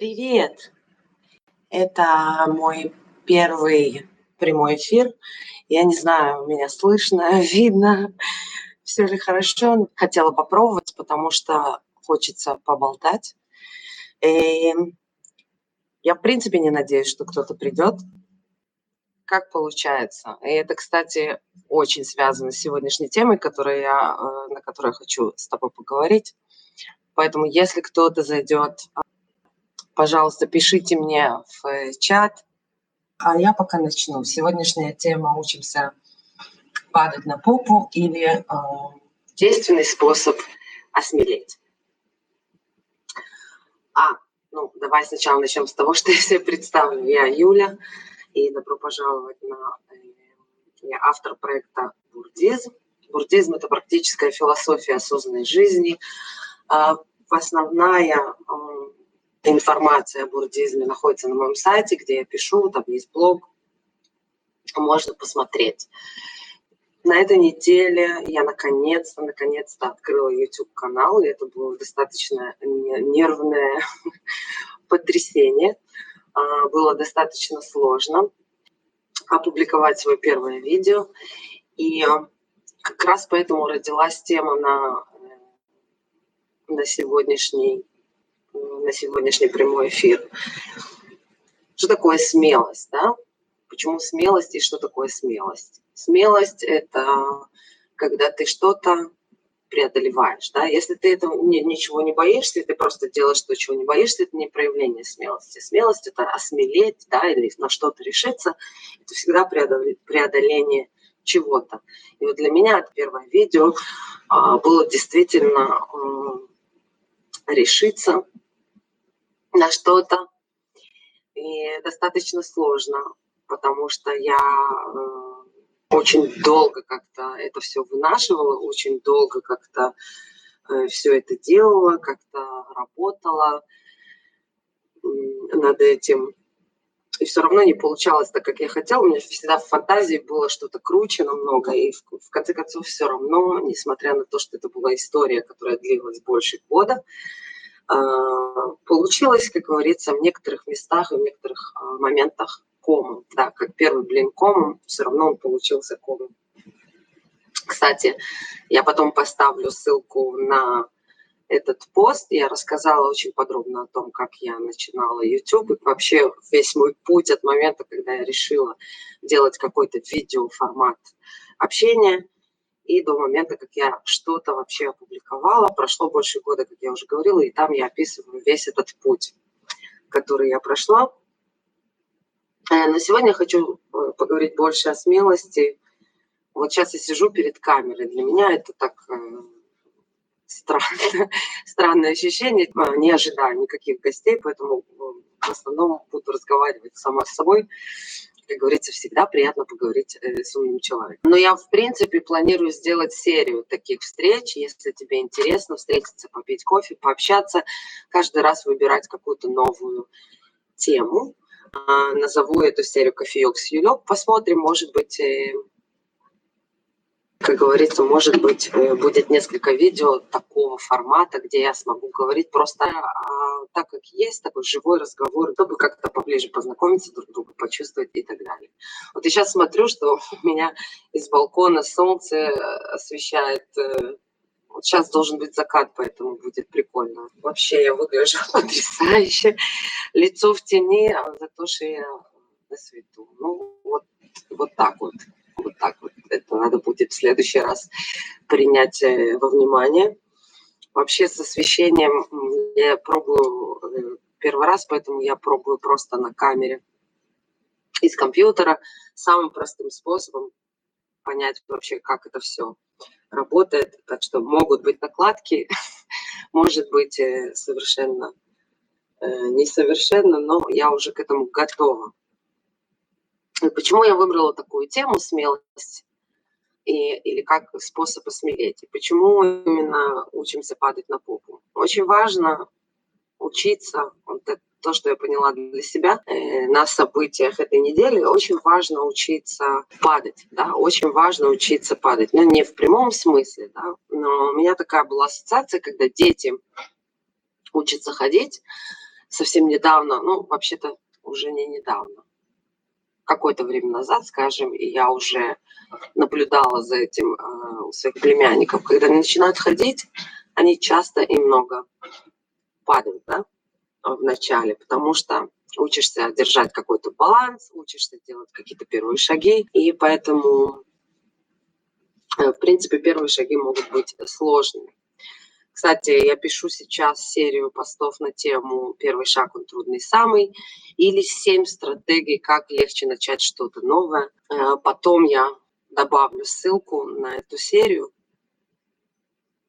Привет! Это мой первый прямой эфир. Я не знаю, меня слышно, видно, все ли хорошо. Хотела попробовать, потому что хочется поболтать. И я, в принципе, не надеюсь, что кто-то придет. Как получается? И это, кстати, очень связано с сегодняшней темой, которую я, э, на которой я хочу с тобой поговорить. Поэтому, если кто-то зайдет пожалуйста, пишите мне в э, чат. А я пока начну. Сегодняшняя тема «Учимся падать на попу» или э, действенный способ осмелеть. А, ну, давай сначала начнем с того, что я себе представлю. Я Юля, и добро пожаловать на... Э, я автор проекта «Бурдизм». Бурдизм – это практическая философия осознанной жизни. А, информация о буддизме находится на моем сайте, где я пишу, там есть блог, можно посмотреть. На этой неделе я наконец-то, наконец-то открыла YouTube-канал, и это было достаточно нервное потрясение. А, было достаточно сложно опубликовать свое первое видео. И как раз поэтому родилась тема на, э, на сегодняшний на сегодняшний прямой эфир. Что такое смелость, да? Почему смелость и что такое смелость? Смелость – это когда ты что-то преодолеваешь, да? Если ты этого ничего не боишься, ты просто делаешь то, чего не боишься, это не проявление смелости. Смелость – это осмелеть, да, или на что-то решиться. Это всегда преодоление чего-то. И вот для меня это первое видео а, было действительно решиться на что-то. И достаточно сложно, потому что я э, очень долго как-то это все вынашивала, очень долго как-то э, все это делала, как-то работала над этим. И все равно не получалось так, как я хотела. У меня всегда в фантазии было что-то круче намного. И в, в конце концов все равно, несмотря на то, что это была история, которая длилась больше года, получилось, как говорится, в некоторых местах и в некоторых а, моментах комом. Да, как первый блин комом, все равно он получился комом. Кстати, я потом поставлю ссылку на этот пост. Я рассказала очень подробно о том, как я начинала YouTube и вообще весь мой путь от момента, когда я решила делать какой-то видеоформат общения – и до момента, как я что-то вообще опубликовала, прошло больше года, как я уже говорила, и там я описываю весь этот путь, который я прошла. Э, на сегодня хочу э, поговорить больше о смелости. Вот сейчас я сижу перед камерой. Для меня это так э, странно, странное ощущение. Не ожидаю никаких гостей, поэтому в основном буду разговаривать сама с собой как говорится, всегда приятно поговорить э, с умным человеком. Но я, в принципе, планирую сделать серию таких встреч, если тебе интересно встретиться, попить кофе, пообщаться, каждый раз выбирать какую-то новую тему. А, назову эту серию «Кофеек с Юлек». Посмотрим, может быть, э, как говорится, может быть, э, будет несколько видео такого формата, где я смогу говорить просто а, так, как есть, такой живой разговор, чтобы как-то поближе познакомиться друг друга, почувствовать и так далее. Вот я сейчас смотрю, что у меня из балкона солнце э, освещает вот сейчас должен быть закат, поэтому будет прикольно. Вообще я выгляжу потрясающе. Лицо в тени, а зато шея на свету. Ну, вот, вот так вот. Так. Это надо будет в следующий раз принять э, во внимание. Вообще с освещением я пробую э, первый раз, поэтому я пробую просто на камере из компьютера самым простым способом понять вообще, как это все работает. Так что могут быть накладки, может быть э, совершенно несовершенно, но я уже к этому готова. Почему я выбрала такую тему смелость и, или как способ осмелеть? И почему именно учимся падать на попу? Очень важно учиться, вот это то, что я поняла для себя э, на событиях этой недели, очень важно учиться падать, да, очень важно учиться падать. Ну, не в прямом смысле, да, но у меня такая была ассоциация, когда дети учатся ходить, совсем недавно, ну, вообще-то уже не недавно, какое-то время назад, скажем, и я уже наблюдала за этим э, у своих племянников, когда они начинают ходить, они часто и много падают, да, в начале, потому что учишься держать какой-то баланс, учишься делать какие-то первые шаги, и поэтому, э, в принципе, первые шаги могут быть сложными. Кстати, я пишу сейчас серию постов на тему «Первый шаг, он трудный самый» или «Семь стратегий, как легче начать что-то новое». Э, потом я добавлю ссылку на эту серию,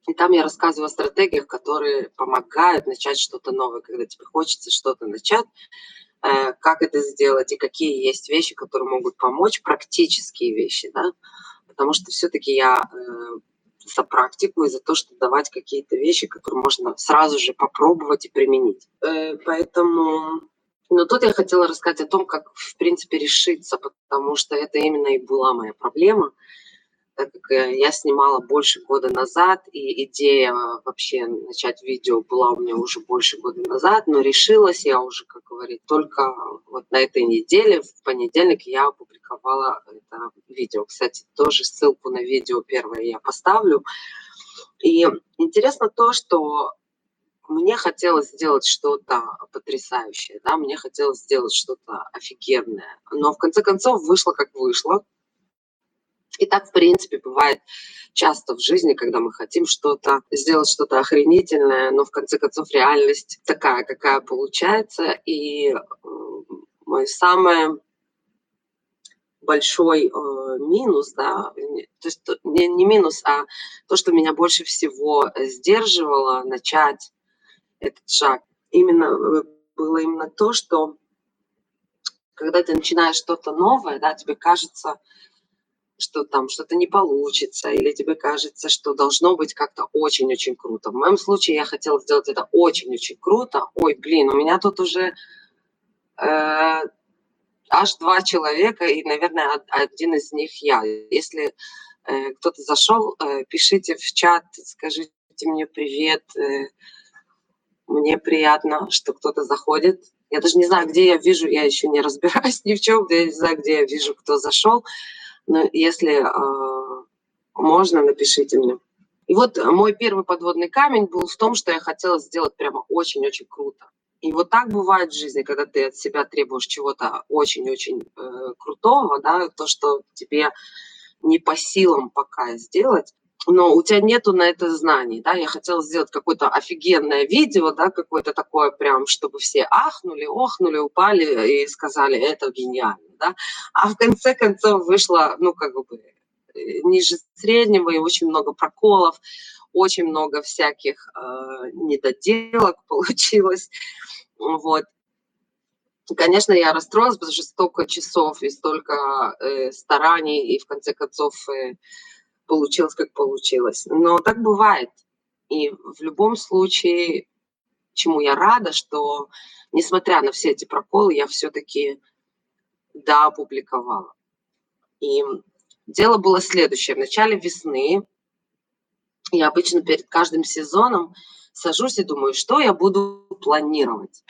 и там я рассказываю о стратегиях, которые помогают начать что-то новое, когда тебе хочется что-то начать, э, как это сделать и какие есть вещи, которые могут помочь, практические вещи, да, потому что все-таки я э, за практику и за то, чтобы давать какие-то вещи, которые можно сразу же попробовать и применить. Э, поэтому но тут я хотела рассказать о том, как, в принципе, решиться, потому что это именно и была моя проблема – так как э, я снимала больше года назад, и идея вообще начать видео была у меня уже больше года назад, но решилась я уже, как говорить, только вот на этой неделе, в понедельник я опубликовала это видео. Кстати, тоже ссылку на видео первое я поставлю. И интересно то, что мне хотелось сделать что-то потрясающее, да, мне хотелось сделать что-то офигенное, но в конце концов вышло как вышло, и так, в принципе, бывает часто в жизни, когда мы хотим что-то, сделать что-то охренительное, но в конце концов реальность такая, какая получается. И мой самый большой э, минус, да, то есть не, не минус, а то, что меня больше всего сдерживало начать этот шаг, именно э, было именно то, что когда ты начинаешь что-то новое, да, тебе кажется, что там что-то не получится, или тебе кажется, что должно быть как-то очень-очень круто. В моем случае я хотела сделать это очень-очень круто. Ой, блин, у меня тут уже э, аж два человека, и, наверное, один из них я. Если э, кто-то зашел, э, пишите в чат, скажите мне привет. Э, мне приятно, что кто-то заходит. Я даже не знаю, где я вижу, я еще не разбираюсь ни в чем, я не знаю, где я вижу, кто зашел. Но если э, можно, напишите мне. И вот мой первый подводный камень был в том, что я хотела сделать прямо очень-очень круто. И вот так бывает в жизни, когда ты от себя требуешь чего-то очень-очень э, крутого, да, то, что тебе не по силам пока сделать, но у тебя нету на это знаний, да, я хотела сделать какое-то офигенное видео, да, какое-то такое прям, чтобы все ахнули, охнули, упали и сказали, это гениально да, а в конце концов вышло, ну, как бы, э, ниже среднего и очень много проколов, очень много всяких э, недоделок получилось, вот. Конечно, я расстроилась, потому что столько часов и столько э, стараний, и в конце концов э, получилось, как получилось. Но так бывает. И в любом случае, чему я рада, что, несмотря на все эти проколы, я все-таки да, опубликовала. И дело было следующее. В начале весны я обычно перед каждым сезоном сажусь и думаю, что я буду планировать.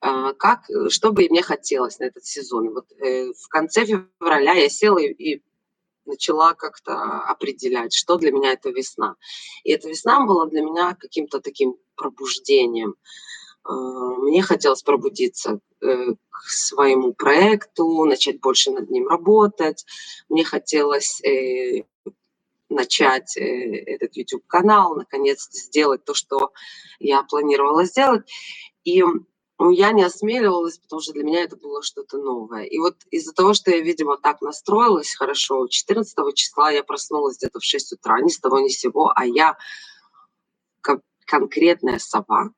А, как, что бы мне хотелось на этот сезон. Вот э, в конце февраля я села и, и начала как-то определять, что для меня это весна. И эта весна была для меня каким-то таким пробуждением. А, мне хотелось пробудиться э, к своему проекту, начать больше над ним работать. Мне хотелось э, начать э, этот YouTube-канал, наконец сделать то, что я планировала сделать. И ну, я не осмеливалась, потому что для меня это было что-то новое. И вот из-за того, что я, видимо, так настроилась хорошо, 14 числа я проснулась где-то в 6 утра, ни с того ни с сего, а я конкретная сова,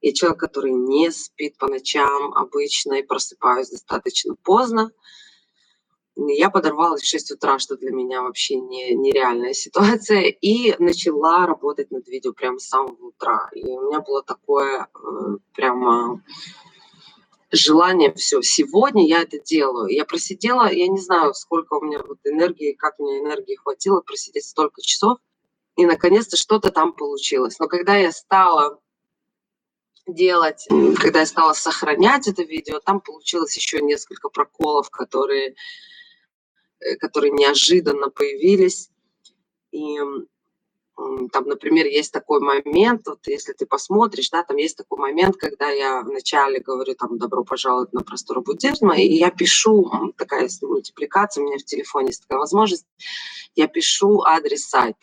я человек, который не спит по ночам обычно и просыпаюсь достаточно поздно. Я подорвалась в 6 утра, что для меня вообще не, нереальная ситуация, и начала работать над видео прямо с самого утра. И у меня было такое э, прямо желание, все, сегодня я это делаю. Я просидела, я не знаю, сколько у меня вот энергии, как мне энергии хватило просидеть столько часов, и наконец-то что-то там получилось. Но когда я стала делать. Когда я стала сохранять это видео, там получилось еще несколько проколов, которые, которые неожиданно появились. И там, например, есть такой момент, вот если ты посмотришь, да, там есть такой момент, когда я вначале говорю, там, добро пожаловать на просторы буддизма, и я пишу, такая мультипликация, у меня в телефоне есть такая возможность, я пишу адрес сайта.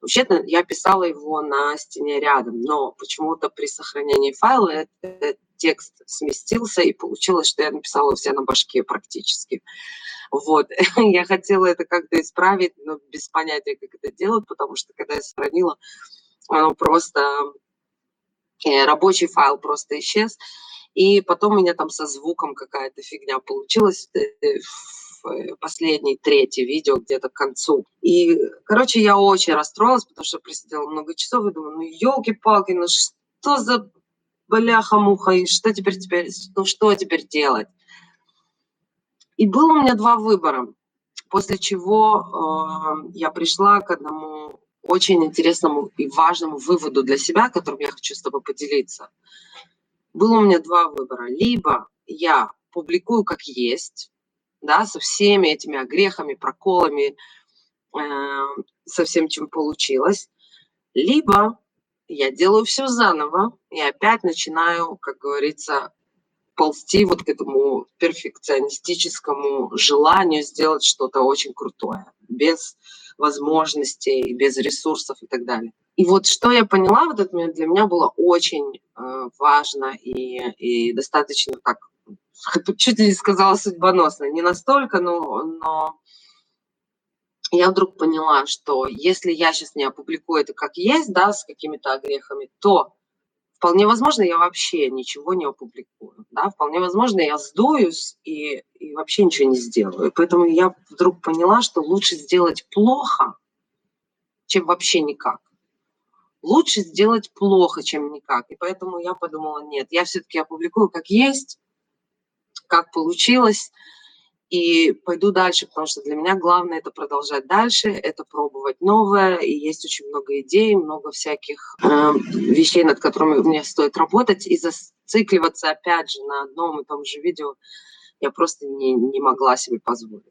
Вообще-то я писала его на стене рядом, но почему-то при сохранении файла этот текст сместился, и получилось, что я написала все на башке практически. Вот. я хотела это как-то исправить, но без понятия, как это делать, потому что когда я сохранила, оно просто... Э, рабочий файл просто исчез. И потом у меня там со звуком какая-то фигня получилась э, в э, последней, третье видео где-то к концу. И, короче, я очень расстроилась, потому что просидела много часов и думаю, ну, елки-палки, ну что за бляха-муха, и что теперь, теперь, ну что теперь делать? И было у меня два выбора, после чего э, я пришла к одному очень интересному и важному выводу для себя, которым я хочу с тобой поделиться. Было у меня два выбора. Либо я публикую как есть, да, со всеми этими огрехами, проколами, э, со всем, чем получилось, либо я делаю все заново и опять начинаю, как говорится, ползти вот к этому перфекционистическому желанию сделать что-то очень крутое, без возможностей, без ресурсов и так далее. И вот что я поняла в этот момент, для меня было очень э, важно и, и достаточно так, чуть ли не сказала судьбоносно, не настолько, но, но я вдруг поняла, что если я сейчас не опубликую это как есть, да, с какими-то огрехами, то Вполне возможно, я вообще ничего не опубликую. Да? Вполне возможно, я сдуюсь и, и вообще ничего не сделаю. поэтому я вдруг поняла, что лучше сделать плохо, чем вообще никак. Лучше сделать плохо, чем никак. И поэтому я подумала, нет, я все-таки опубликую как есть, как получилось, и пойду дальше, потому что для меня главное это продолжать дальше, это пробовать новое, и есть очень много идей, много всяких э, вещей, над которыми мне стоит работать, и зацикливаться опять же на одном и том же видео я просто не, не могла себе позволить.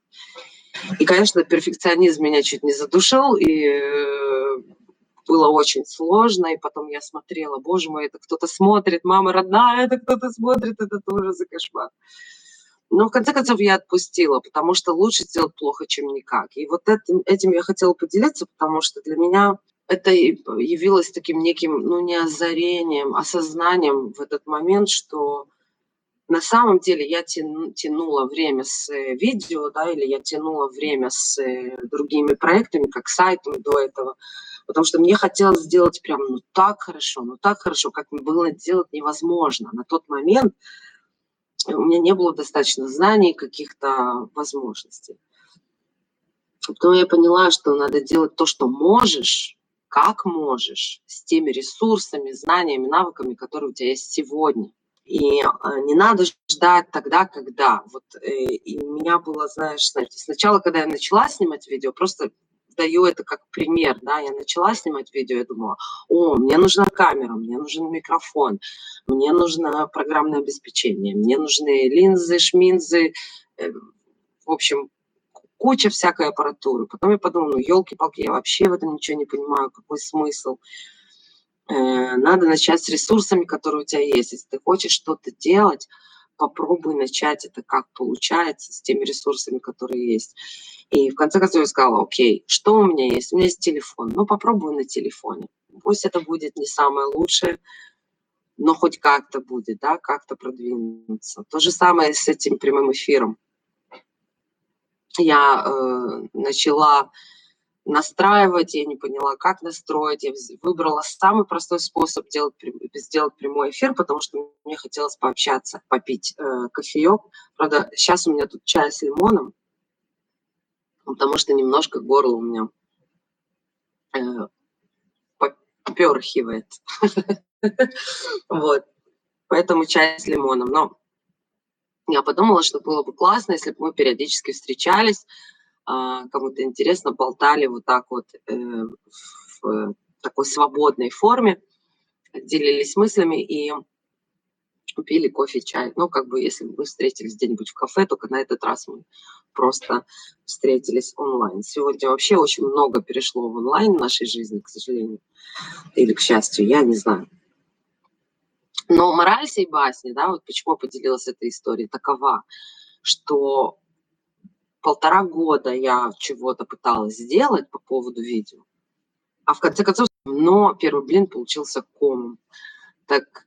И, конечно, перфекционизм меня чуть не задушил, и э, было очень сложно, и потом я смотрела, боже мой, это кто-то смотрит, мама родная, это кто-то смотрит, это тоже за кошмар. Но в конце концов я отпустила, потому что лучше сделать плохо, чем никак. И вот этим, этим я хотела поделиться, потому что для меня это явилось таким неким, ну не озарением, осознанием в этот момент, что на самом деле я тянула время с э, видео, да, или я тянула время с э, другими проектами, как сайтом до этого, потому что мне хотелось сделать прям ну так хорошо, ну так хорошо, как было делать невозможно. На тот момент у меня не было достаточно знаний, каких-то возможностей. Потом я поняла, что надо делать то, что можешь, как можешь, с теми ресурсами, знаниями, навыками, которые у тебя есть сегодня. И а, не надо ждать тогда, когда. Вот э, и у меня было, знаешь, сначала, когда я начала снимать видео, просто даю это как пример, да, я начала снимать видео, я думала, о, мне нужна камера, мне нужен микрофон, мне нужно программное обеспечение, мне нужны линзы, шминзы, э, в общем, куча всякой аппаратуры. Потом я подумала, ну, елки-палки, я вообще в этом ничего не понимаю, какой смысл. Э, надо начать с ресурсами, которые у тебя есть. Если ты хочешь что-то делать, попробуй начать это как получается с теми ресурсами, которые есть. И в конце концов я сказала, окей, что у меня есть? У меня есть телефон. Ну, попробую на телефоне. Пусть это будет не самое лучшее, но хоть как-то будет, да, как-то продвинуться. То же самое с этим прямым эфиром. Я э, начала настраивать, я не поняла, как настроить. Я выбрала самый простой способ делать, сделать прямой эфир, потому что мне хотелось пообщаться, попить э, кофеек. Правда, сейчас у меня тут чай с лимоном, потому что немножко горло у меня э, поперхивает. Вот. Поэтому чай с лимоном. Но я подумала, что было бы классно, если бы мы периодически встречались, кому-то интересно, болтали вот так вот э, в такой свободной форме, делились мыслями. И пили кофе, чай. Ну, как бы, если бы мы встретились где-нибудь в кафе, только на этот раз мы просто встретились онлайн. Сегодня вообще очень много перешло в онлайн в нашей жизни, к сожалению, или к счастью, я не знаю. Но мораль сей басни, да, вот почему я поделилась этой историей, такова, что полтора года я чего-то пыталась сделать по поводу видео, а в конце концов, но первый блин получился комом. Так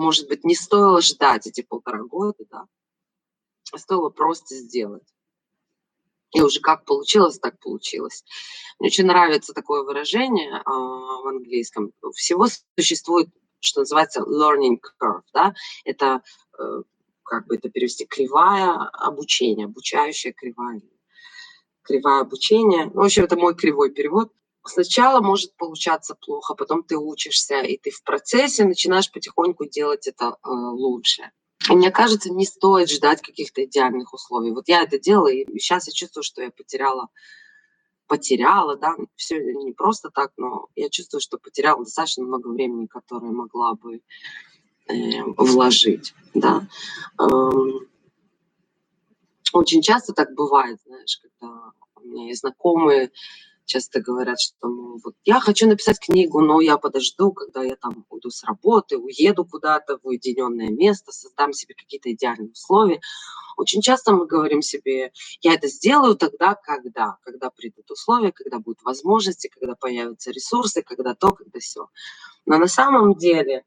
может быть, не стоило ждать эти полтора года, да, а стоило просто сделать. И уже как получилось, так получилось. Мне очень нравится такое выражение э, в английском. Всего существует, что называется, learning curve, да, это, э, как бы это перевести, кривая обучения, обучающая кривая, кривая обучения. Ну, в общем, это мой кривой перевод сначала может получаться плохо, потом ты учишься, и ты в процессе начинаешь потихоньку делать это э, лучше. И мне кажется, не стоит ждать каких-то идеальных условий. Вот я это делала, и сейчас я чувствую, что я потеряла, потеряла, да, все не просто так, но я чувствую, что потеряла достаточно много времени, которое могла бы вложить, да. Эм, очень часто так бывает, знаешь, когда у меня есть знакомые, часто говорят, что ну, вот я хочу написать книгу, но я подожду, когда я там уйду с работы, уеду куда-то в уединенное место, создам себе какие-то идеальные условия. Очень часто мы говорим себе, я это сделаю тогда, когда, когда придут условия, когда будут возможности, когда появятся ресурсы, когда то, когда все. Но на самом деле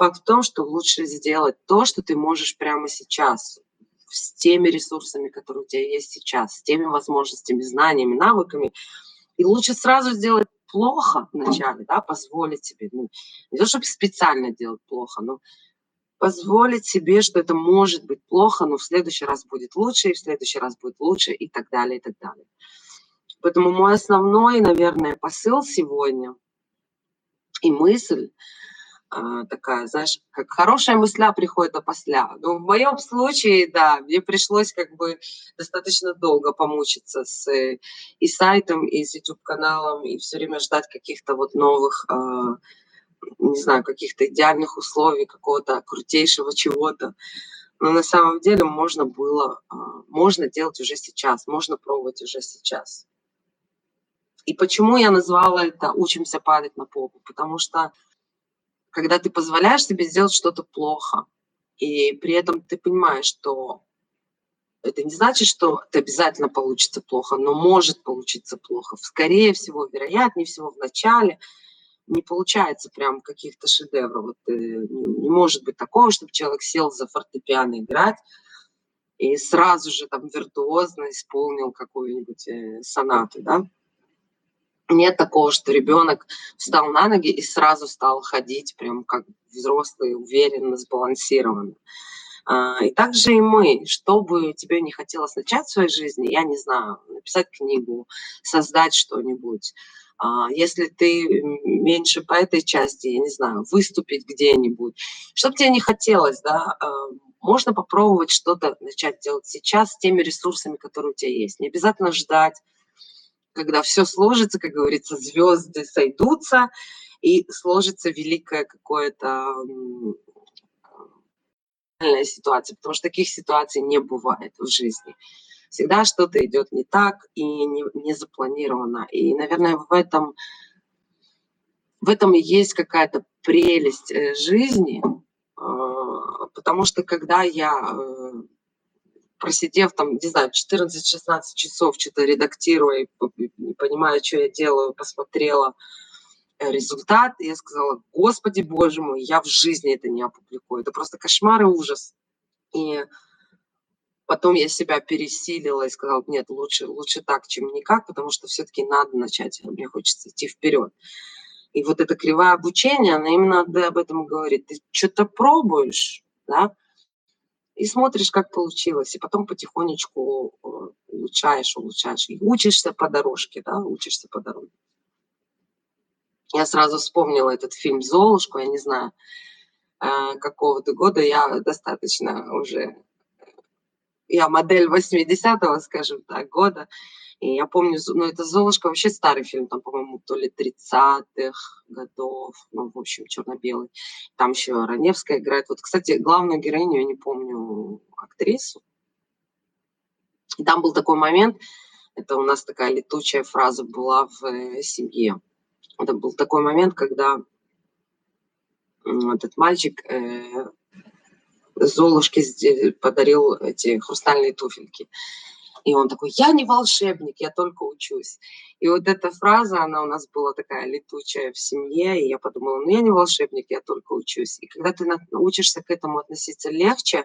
факт в том, что лучше сделать то, что ты можешь прямо сейчас, с теми ресурсами, которые у тебя есть сейчас, с теми возможностями, знаниями, навыками, и лучше сразу сделать плохо вначале, да, позволить себе, ну, не то, чтобы специально делать плохо, но позволить себе, что это может быть плохо, но в следующий раз будет лучше, и в следующий раз будет лучше, и так далее, и так далее. Поэтому мой основной, наверное, посыл сегодня и мысль – такая, знаешь, как хорошая мысля приходит опосля. Но в моем случае, да, мне пришлось как бы достаточно долго помучиться с э, и сайтом, и с YouTube-каналом, и все время ждать каких-то вот новых, а, не знаю, каких-то идеальных условий, какого-то крутейшего чего-то. Но на самом деле можно было, а, можно делать уже сейчас, можно пробовать уже сейчас. И почему я назвала это «Учимся падать на попу»? Потому что когда ты позволяешь себе сделать что-то плохо, и при этом ты понимаешь, что это не значит, что это обязательно получится плохо, но может получиться плохо. Скорее всего, вероятнее всего, в начале не получается прям каких-то шедевров. Вот, э, не может быть такого, чтобы человек сел за фортепиано играть и сразу же там виртуозно исполнил какую-нибудь э, сонату, да. Нет такого, что ребенок встал на ноги и сразу стал ходить, прям как взрослый, уверенно, сбалансированно. А, и также и мы, что бы тебе не хотелось начать в своей жизни, я не знаю, написать книгу, создать что-нибудь, а, если ты меньше по этой части, я не знаю, выступить где-нибудь, что бы тебе не хотелось, да, а, можно попробовать что-то начать делать сейчас с теми ресурсами, которые у тебя есть. Не обязательно ждать, когда все сложится, как говорится, звезды сойдутся, и сложится великая какое-то ситуация, потому что таких ситуаций не бывает в жизни. Всегда что-то идет не так и не, не запланировано. И, наверное, в этом, в этом и есть какая-то прелесть э, жизни, а, потому что когда я э, просидев там, не знаю, 14-16 часов, что-то редактируя, не понимая, что я делаю, посмотрела э, результат, и я сказала, господи, боже мой, я в жизни это не опубликую. Это просто кошмар и ужас. И потом я себя пересилила и сказала, нет, лучше, лучше так, чем никак, потому что все-таки надо начать, мне хочется идти вперед. И вот это кривое обучение, она именно об этом говорит. Ты что-то пробуешь, да, и смотришь, как получилось, и потом потихонечку э, улучшаешь, улучшаешь, и учишься по дорожке, да, учишься по дороге. Я сразу вспомнила этот фильм «Золушку», я не знаю, э, какого-то года, я достаточно уже, я модель 80-го, скажем так, года, И я помню, ну, это «Золушка» вообще старый фильм, там, по-моему, то ли 30-х годов, ну, в общем, черно-белый. Там еще Раневская играет. Вот, кстати, главную героиню, я не помню актрису. И там был такой момент, это у нас такая летучая фраза была в э, семье. Это был такой момент, когда этот мальчик э, Золушке подарил эти хрустальные туфельки. И он такой, я не волшебник, я только учусь. И вот эта фраза, она у нас была такая летучая в семье, и я подумала, ну я не волшебник, я только учусь. И когда ты научишься к этому относиться легче,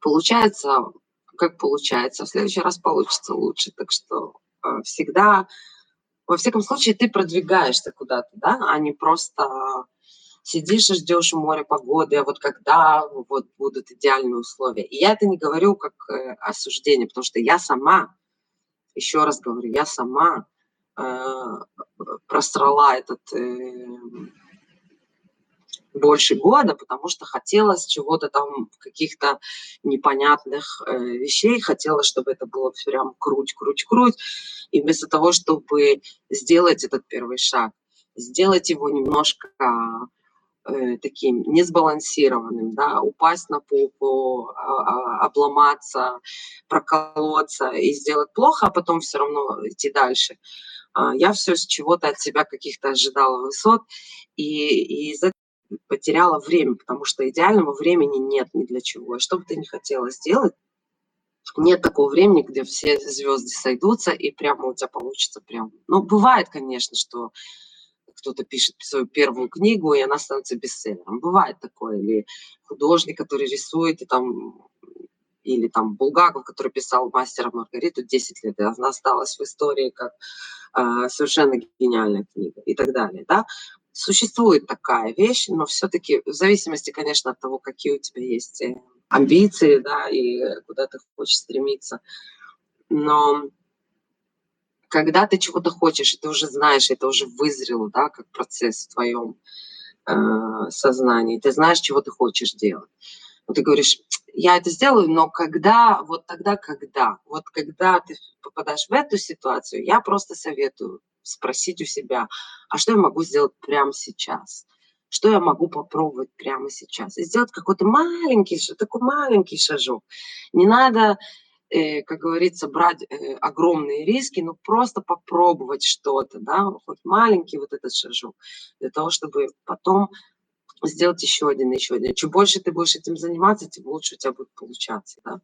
получается, как получается, в следующий раз получится лучше. Так что э, всегда, во всяком случае, ты продвигаешься куда-то, да, а не просто сидишь и ждешь море погоды, а вот когда вот будут идеальные условия. И я это не говорю как э, осуждение, потому что я сама, еще раз говорю, я сама э, просрала этот э, больше года, потому что хотелось чего-то там, каких-то непонятных э, вещей, хотелось, чтобы это было прям круть, круть, круть. И вместо того, чтобы сделать этот первый шаг, сделать его немножко таким несбалансированным, да, упасть на попу, а, а, обломаться, проколоться и сделать плохо, а потом все равно идти дальше. А, я все с чего-то от себя каких-то ожидала высот, и, и из этого потеряла время, потому что идеального времени нет ни для чего. И что бы ты ни хотела сделать, нет такого времени, где все звезды сойдутся, и прямо у тебя получится прям. Ну, бывает, конечно, что кто-то пишет свою первую книгу, и она становится бестселлером. Бывает такое. Или художник, который рисует, и там или там Булгаков, который писал «Мастера Маргариту» 10 лет, и она осталась в истории как э, совершенно гениальная книга и так далее. Да? Существует такая вещь, но все-таки в зависимости, конечно, от того, какие у тебя есть э, амбиции, да, и куда ты хочешь стремиться. Но когда ты чего-то хочешь, и ты уже знаешь, это уже вызрело, да, как процесс в твоем э, сознании, ты знаешь, чего ты хочешь делать. Вот ты говоришь, я это сделаю, но когда, вот тогда когда, вот когда ты попадаешь в эту ситуацию, я просто советую спросить у себя, а что я могу сделать прямо сейчас? Что я могу попробовать прямо сейчас? И сделать какой-то маленький, такой маленький шажок. Не надо э, как говорится, брать э, огромные риски, но просто попробовать что-то, да, хоть маленький вот этот шажок, для того, чтобы потом сделать еще один, еще один. Чем больше ты будешь этим заниматься, тем лучше у тебя будет получаться, да.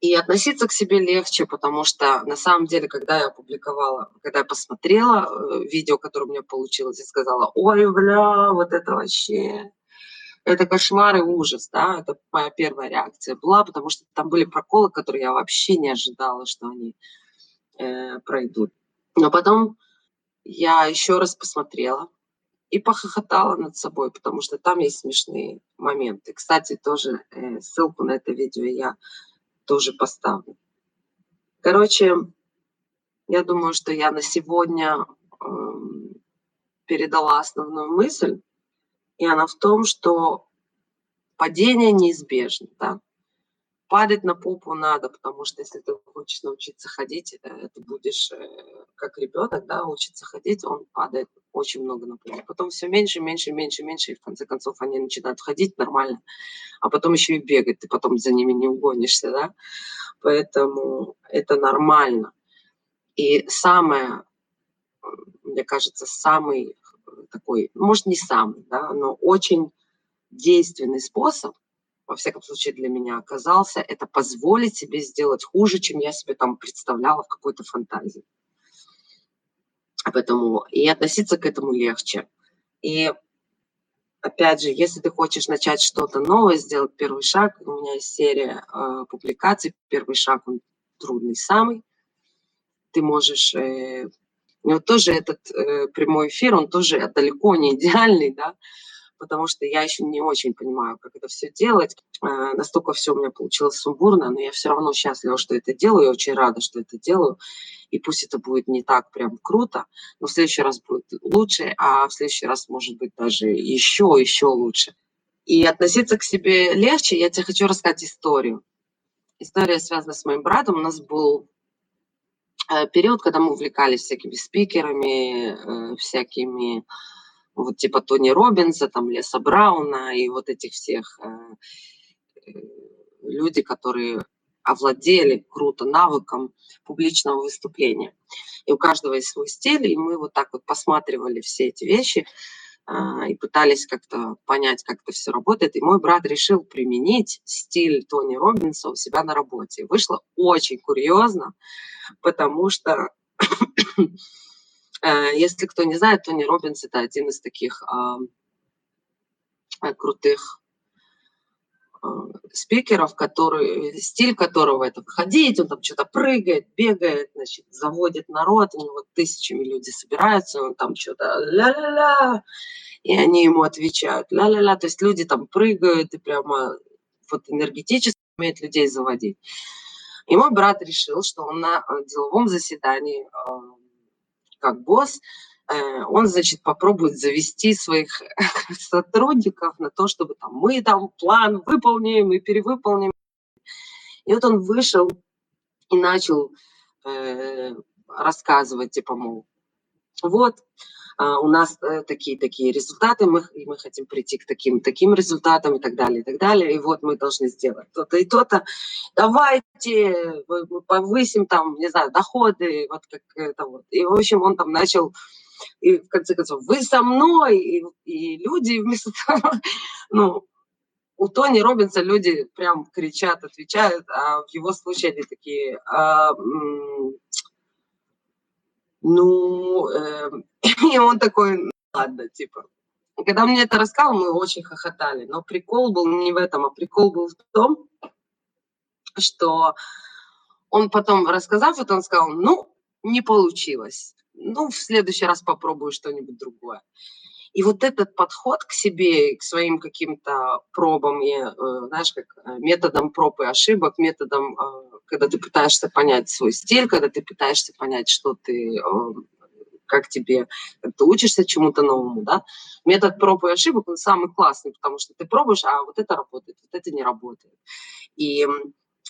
И относиться к себе легче, потому что на самом деле, когда я опубликовала, когда я посмотрела э, видео, которое у меня получилось, я сказала, ой, бля, вот это вообще, это кошмар и ужас, да, это моя первая реакция была, потому что там были проколы, которые я вообще не ожидала, что они э, пройдут. Но потом я еще раз посмотрела и похохотала над собой, потому что там есть смешные моменты. Кстати, тоже э, ссылку на это видео я тоже поставлю. Короче, я думаю, что я на сегодня э, передала основную мысль и она в том, что падение неизбежно. Да? Падать на попу надо, потому что если ты хочешь научиться ходить, э, ты будешь э, как ребенок, да, учиться ходить, он падает очень много на попу. Потом все меньше, меньше, меньше, меньше, и в конце концов они начинают ходить нормально, а потом еще и бегать, ты потом за ними не угонишься, да. Поэтому это нормально. И самое, мне кажется, самый такой, может, не самый, да, но очень действенный способ, во всяком случае для меня оказался, это позволить себе сделать хуже, чем я себе там представляла в какой-то фантазии. Поэтому и относиться к этому легче. И опять же, если ты хочешь начать что-то новое, сделать первый шаг, у меня есть серия э, публикаций, первый шаг, он трудный самый. Ты можешь э, и вот тоже этот э, прямой эфир, он тоже далеко не идеальный, да, потому что я еще не очень понимаю, как это все делать. Э, настолько все у меня получилось сумбурно, но я все равно счастлива, что это делаю, и очень рада, что это делаю. И пусть это будет не так прям круто, но в следующий раз будет лучше, а в следующий раз может быть даже еще, еще лучше. И относиться к себе легче, я тебе хочу рассказать историю. история связана с моим братом. У нас был период, когда мы увлекались всякими спикерами, э, всякими вот типа Тони Робинса, там Леса Брауна и вот этих всех э, люди, которые овладели круто навыком публичного выступления. И у каждого есть свой стиль, и мы вот так вот посматривали все эти вещи и пытались как-то понять, как это все работает. И мой брат решил применить стиль Тони Робинса у себя на работе. вышло очень курьезно, потому что, э, если кто не знает, Тони Робинс – это один из таких а, э, крутых спикеров, который, стиль которого это выходить, он там что-то прыгает, бегает, значит, заводит народ, у него тысячами люди собираются, он там что-то ля-ля-ля, и они ему отвечают ля-ля-ля, то есть люди там прыгают и прямо вот энергетически умеют людей заводить. И мой брат решил, что он на э, деловом заседании э, как босс Э, он, значит, попробует завести своих сотрудников на то, чтобы там мы там план выполним и перевыполним. И вот он вышел и начал э, рассказывать, типа, мол, вот, э, у нас э, такие-такие результаты, мы, и мы хотим прийти к таким-таким результатам и так далее, и так далее, и вот мы должны сделать то-то и то-то. Давайте мы повысим там, не знаю, доходы, вот как это вот. И, в общем, он там начал и в конце концов, вы со мной, и, и люди вместо того, ну, у Тони Робинса люди прям кричат, отвечают, а в его случае они такие, а, ну, э, и он такой, «Ну, ладно, типа. когда мне это рассказал, мы очень хохотали, но прикол был не в этом, а прикол был в том, что он потом, рассказав это, он сказал, ну, не получилось ну, в следующий раз попробую что-нибудь другое. И вот этот подход к себе, к своим каким-то пробам, и, э, знаешь, как э, методом проб и ошибок, методом, э, когда ты пытаешься понять свой стиль, когда ты пытаешься понять, что ты, как тебе, как ты учишься чему-то новому, да, метод проб и ошибок, он самый классный, потому что ты пробуешь, а вот это работает, вот это не работает. И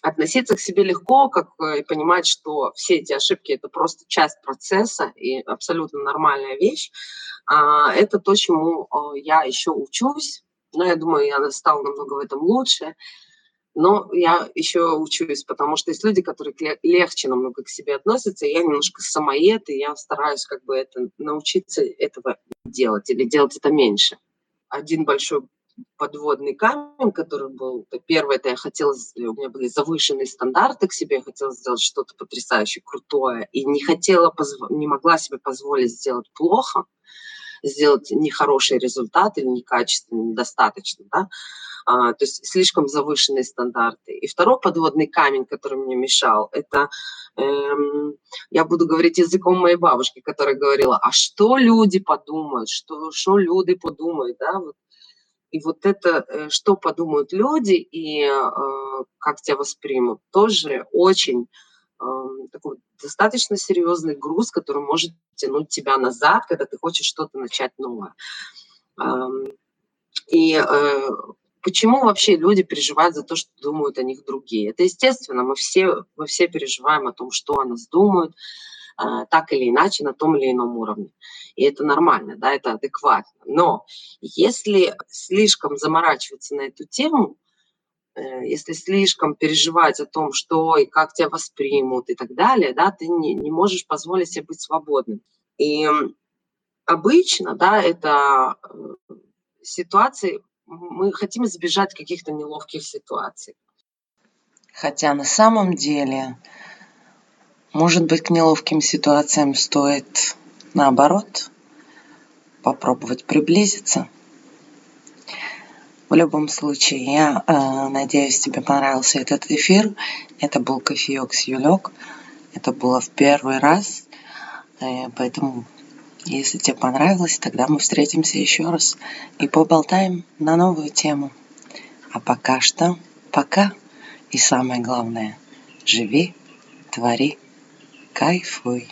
относиться к себе легко, как э, и понимать, что все эти ошибки – это просто часть процесса и абсолютно нормальная вещь. А, это то, чему э, я еще учусь. Но я думаю, я стала намного в этом лучше. Но я еще учусь, потому что есть люди, которые легче намного к себе относятся. Я немножко самоед, и я стараюсь как бы это, научиться этого делать или делать это меньше. Один большой подводный камень, который был, первое, это я хотела, у меня были завышенные стандарты к себе, я хотела сделать что-то потрясающе крутое, и не хотела, не могла себе позволить сделать плохо, сделать нехороший результат или некачественный, недостаточно, да, а, то есть слишком завышенные стандарты. И второй подводный камень, который мне мешал, это эм, я буду говорить языком моей бабушки, которая говорила, а что люди подумают, что, что люди подумают, да, вот и вот это, э, что подумают люди и э, как тебя воспримут, тоже очень такой достаточно серьезный груз, который может тянуть тебя назад, когда ты хочешь что-то начать новое. И э, почему вообще люди переживают за то, что думают о них другие? Это естественно, мы все, мы все переживаем о том, что о нас думают, а, так или иначе на том или ином уровне. И это нормально, да, это адекватно. Но если слишком заморачиваться на эту тему, э, если слишком переживать о том, что и как тебя воспримут и так далее, да, ты не, не можешь позволить себе быть свободным. И обычно, да, это э, ситуации, мы хотим избежать каких-то неловких ситуаций. Хотя на самом деле может быть, к неловким ситуациям стоит, наоборот, попробовать приблизиться. В любом случае, я э, надеюсь, тебе понравился этот эфир. Это был кофеек с Юлек. Это было в первый раз. Э, поэтому, если тебе понравилось, тогда мы встретимся еще раз и поболтаем на новую тему. А пока что, пока. И самое главное, живи, твори, Cai e foi.